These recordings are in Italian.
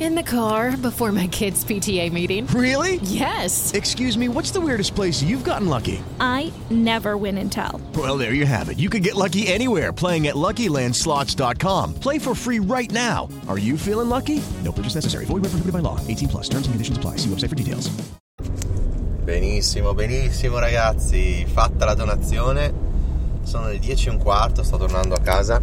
In the car before my kids' PTA meeting. Really? Yes. Excuse me, what's the weirdest place you've gotten lucky? I never win and tell. Well, there you have it. You can get lucky anywhere playing at LuckyLandSlots.com. Play for free right now. Are you feeling lucky? No purchase necessary. Void where prohibited by law. 18 plus. Terms and conditions apply. See website for details. Benissimo, benissimo ragazzi. Fatta la donazione. Sono le 10 e un quarto, sto tornando a casa.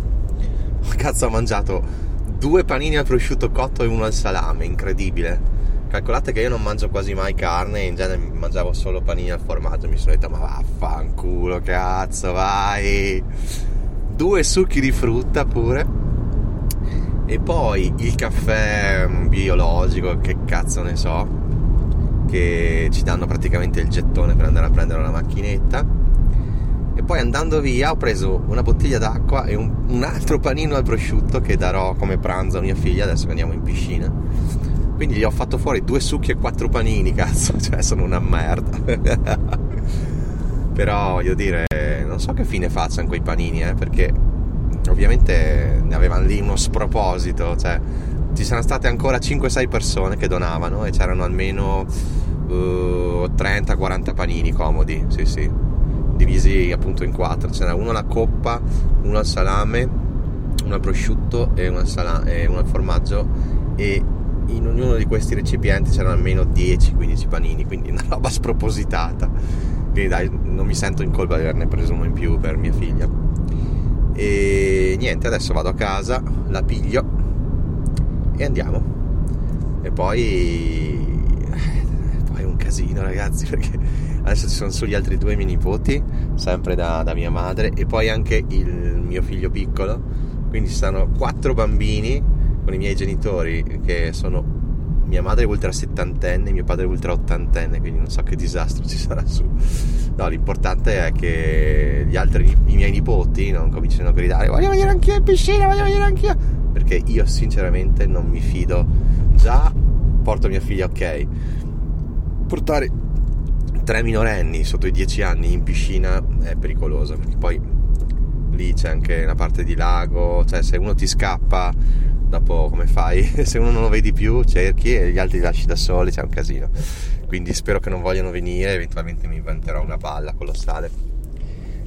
Cazzo, ho mangiato due panini al prosciutto cotto e uno al salame, incredibile. Calcolate che io non mangio quasi mai carne, in genere mangiavo solo panini al formaggio, mi sono detto ma vaffanculo, cazzo, vai. Due succhi di frutta pure. E poi il caffè biologico, che cazzo ne so, che ci danno praticamente il gettone per andare a prendere la macchinetta e poi andando via ho preso una bottiglia d'acqua e un, un, altro panino al prosciutto che darò come pranzo a mia figlia adesso che andiamo in piscina. Quindi gli ho fatto fuori due succhi e quattro panini cazzo cioè sono una merda. Però voglio dire non so che fine facciano quei panini eh, perché ovviamente ne avevano lì uno sproposito cioè ci sono state ancora 5-6 persone che donavano e c'erano almeno uh, 30-40 panini comodi sì sì divisi appunto in quattro. C'era uno alla coppa uno al salame uno al prosciutto e uno al, sala- e uno al formaggio. E in ognuno di questi recipienti c'erano almeno 10-15 panini quindi una roba spropositata. Quindi dai non mi sento in colpa di averne preso uno in più per mia figlia. E niente adesso vado a casa la piglio e andiamo. E poi poi è un casino ragazzi perché adesso ci sono solo gli altri due miei nipoti, sempre da, da mia madre, e poi anche il mio figlio piccolo, quindi ci stanno quattro bambini con i miei genitori che sono mia madre è ultra settantenne, mio padre è ultra ottantenne, quindi non so che disastro ci sarà su. No, l'importante è che gli altri, i miei nipoti, non cominciano a gridare voglio venire anch'io in piscina, voglio venire anch'io, perché io sinceramente non mi fido. Già porto mia figlia, ok, portare tre minorenni sotto i 10 anni in piscina è pericoloso perché poi lì c'è anche una parte di lago, cioè se uno ti scappa dopo come fai? se uno non lo vedi più cerchi e gli altri li lasci da soli, c'è un casino. Quindi spero che non vogliano venire, eventualmente mi inventerò una palla colossale.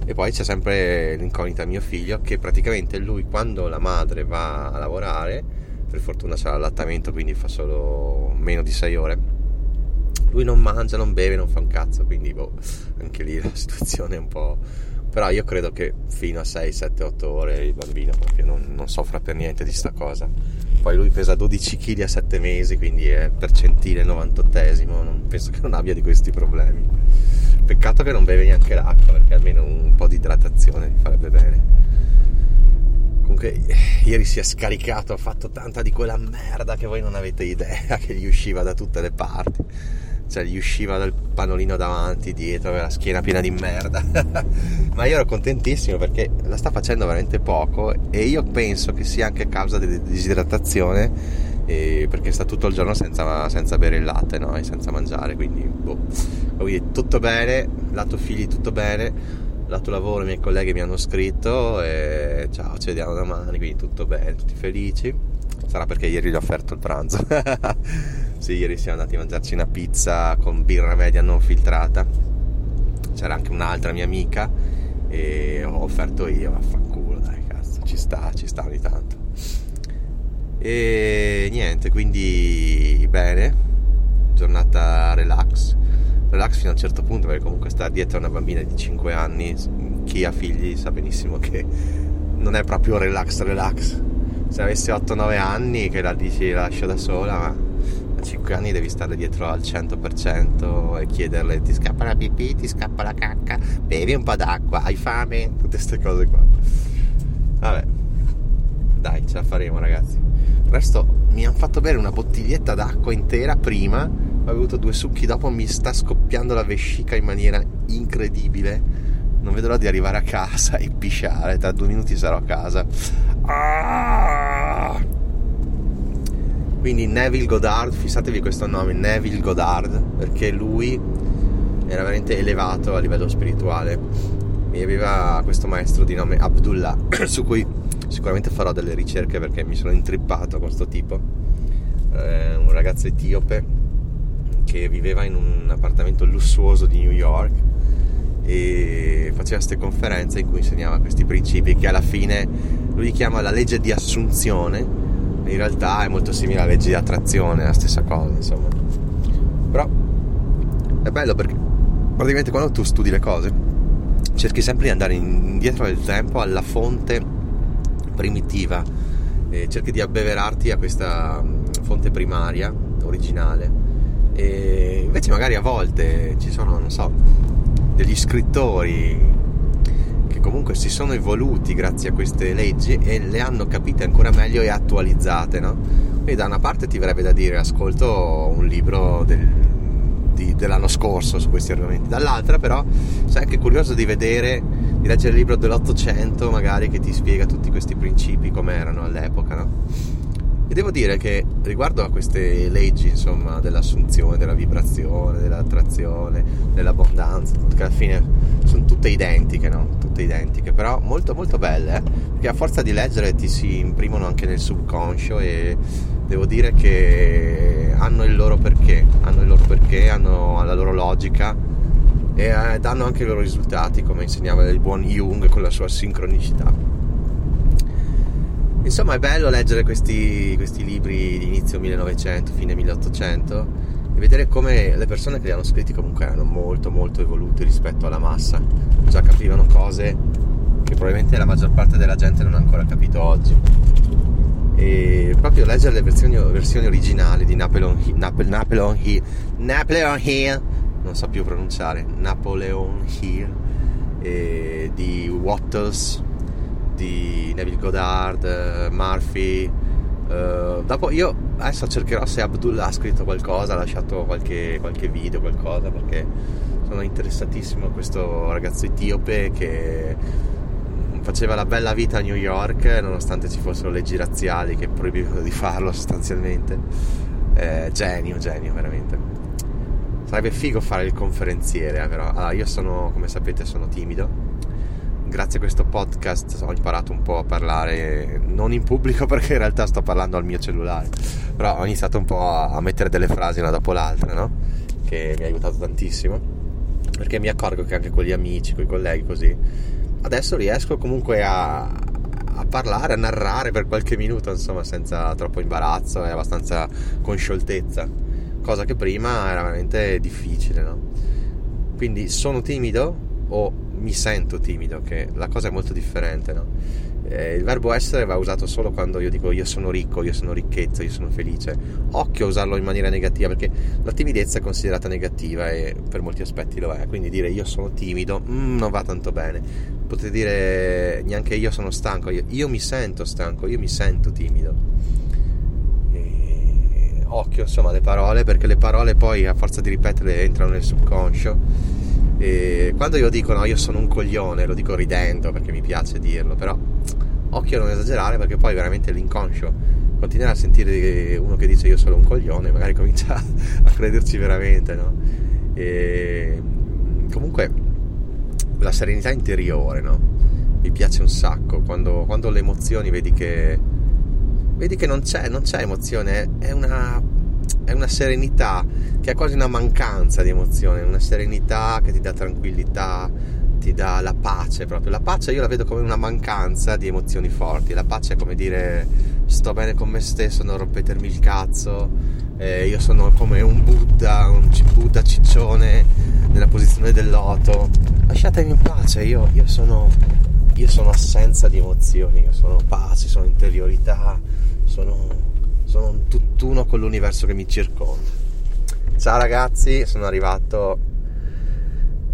E poi c'è sempre l'incognita mio figlio che praticamente lui quando la madre va a lavorare, per fortuna c'è l'allattamento quindi fa solo meno di 6 ore lui non mangia, non beve, non fa un cazzo, quindi boh, anche lì la situazione è un po'... Però io credo che fino a 6, 7, 8 ore il bambino proprio non, non soffra per niente di sta cosa. Poi lui pesa 12 kg a 7 mesi, quindi è percentile 98esimo, non, penso che non abbia di questi problemi. Peccato che non beve neanche l'acqua, perché almeno un po' di idratazione gli farebbe bene. Comunque, ieri si è scaricato, ha fatto tanta di quella merda che voi non avete idea, che gli usciva da tutte le parti cioè gli usciva dal panolino davanti, dietro, aveva la schiena piena di merda. Ma io ero contentissimo perché la sta facendo veramente poco e io penso che sia anche a causa della disidratazione perché sta tutto il giorno senza, senza bere il latte no? e senza mangiare, quindi boh. Quindi tutto bene, lato figli tutto bene, lato lavoro i miei colleghi mi hanno scritto e ciao, ci vediamo domani, quindi tutto bene, tutti felici. Sarà perché ieri gli ho offerto il pranzo. Sì, ieri siamo andati a mangiarci una pizza con birra media non filtrata. C'era anche un'altra mia amica e ho offerto io, vaffanculo, dai cazzo, ci sta, ci sta ogni tanto. E niente, quindi bene, giornata relax. Relax fino a un certo punto, perché comunque sta dietro una bambina di 5 anni, chi ha figli sa benissimo che non è proprio relax relax. Se avessi 8-9 anni che la dici la lascio da sola, ma a 5 anni devi stare dietro al 100% e chiederle ti scappa la pipì, ti scappa la cacca, bevi un po' d'acqua, hai fame, tutte queste cose qua. Vabbè, dai, ce la faremo ragazzi. Il resto mi hanno fatto bere una bottiglietta d'acqua intera prima, ho bevuto due succhi dopo, mi sta scoppiando la vescica in maniera incredibile. Non vedo l'ora di arrivare a casa e pisciare, tra due minuti sarò a casa. Ah! Quindi Neville Goddard, fissatevi questo nome, Neville Goddard, perché lui era veramente elevato a livello spirituale e aveva questo maestro di nome Abdullah, su cui sicuramente farò delle ricerche perché mi sono intrippato a questo tipo. Eh, un ragazzo etiope che viveva in un appartamento lussuoso di New York e faceva queste conferenze in cui insegnava questi principi che alla fine lui chiama la legge di assunzione in realtà è molto simile alla legge di attrazione, la stessa cosa insomma. Però è bello perché praticamente quando tu studi le cose cerchi sempre di andare indietro nel tempo alla fonte primitiva e cerchi di abbeverarti a questa fonte primaria originale. E invece magari a volte ci sono non so degli scrittori comunque si sono evoluti grazie a queste leggi e le hanno capite ancora meglio e attualizzate, no? E da una parte ti verrebbe da dire ascolto un libro del, di, dell'anno scorso su questi argomenti, dall'altra però sei anche curioso di vedere, di leggere il libro dell'Ottocento magari che ti spiega tutti questi principi come erano all'epoca, no? E devo dire che riguardo a queste leggi, insomma, dell'assunzione, della vibrazione, dell'attrazione, dell'abbondanza, che alla fine sono tutte identiche, no? Tutte identiche, però molto molto belle, eh? perché a forza di leggere ti si imprimono anche nel subconscio e devo dire che hanno il loro perché, hanno il loro perché, hanno la loro logica e eh, danno anche i loro risultati, come insegnava il buon Jung con la sua sincronicità. Insomma è bello leggere questi, questi libri di inizio 1900, fine 1800 e vedere come le persone che li hanno scritti comunque erano molto molto evoluti rispetto alla massa, già capivano cose che probabilmente la maggior parte della gente non ha ancora capito oggi. E proprio leggere le versioni, versioni originali di Napoleon Hill, Napoleon, Napoleon Hill, Napoleon Hill, non so più pronunciare, Napoleon Hill, di Wattles, di Neville Goddard, eh, Murphy. Uh, dopo io adesso cercherò se Abdullah ha scritto qualcosa, ha lasciato qualche, qualche video, qualcosa, perché sono interessatissimo a questo ragazzo etiope che faceva la bella vita a New York nonostante ci fossero leggi razziali che proibivano di farlo sostanzialmente. Eh, genio, genio, veramente. Sarebbe figo fare il conferenziere, eh, però. Allora, io sono, come sapete, sono timido grazie a questo podcast ho imparato un po' a parlare non in pubblico perché in realtà sto parlando al mio cellulare però ho iniziato un po' a mettere delle frasi una dopo l'altra no? che mi ha aiutato tantissimo perché mi accorgo che anche con gli amici con i colleghi così adesso riesco comunque a, a parlare a narrare per qualche minuto insomma senza troppo imbarazzo e abbastanza con scioltezza cosa che prima era veramente difficile no? quindi sono timido o mi sento timido, che la cosa è molto differente, no? eh, il verbo essere va usato solo quando io dico io sono ricco, io sono ricchezza, io sono felice. Occhio a usarlo in maniera negativa perché la timidezza è considerata negativa e per molti aspetti lo è. Quindi dire io sono timido mm, non va tanto bene. Potete dire neanche io sono stanco, io, io mi sento stanco, io mi sento timido. Occhio insomma alle parole perché le parole poi a forza di ripetere entrano nel subconscio e quando io dico no, io sono un coglione, lo dico ridendo perché mi piace dirlo, però occhio a non esagerare perché poi veramente l'inconscio continuerà a sentire uno che dice io sono un coglione, magari comincia a crederci veramente, no? E comunque la serenità interiore, no? Mi piace un sacco quando, quando le emozioni vedi che vedi che non c'è, non c'è emozione, è una è una serenità che è quasi una mancanza di emozione, una serenità che ti dà tranquillità, ti dà la pace proprio. La pace io la vedo come una mancanza di emozioni forti. La pace è come dire sto bene con me stesso, non rompetermi il cazzo. Eh, io sono come un Buddha, un Buddha ciccione nella posizione del loto. Lasciatemi in pace, io, io, sono, io sono assenza di emozioni, io sono pace, sono interiorità, sono sono un tutt'uno con l'universo che mi circonda. Ciao ragazzi, sono arrivato.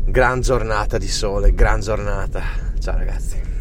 Gran giornata di sole, gran giornata. Ciao ragazzi.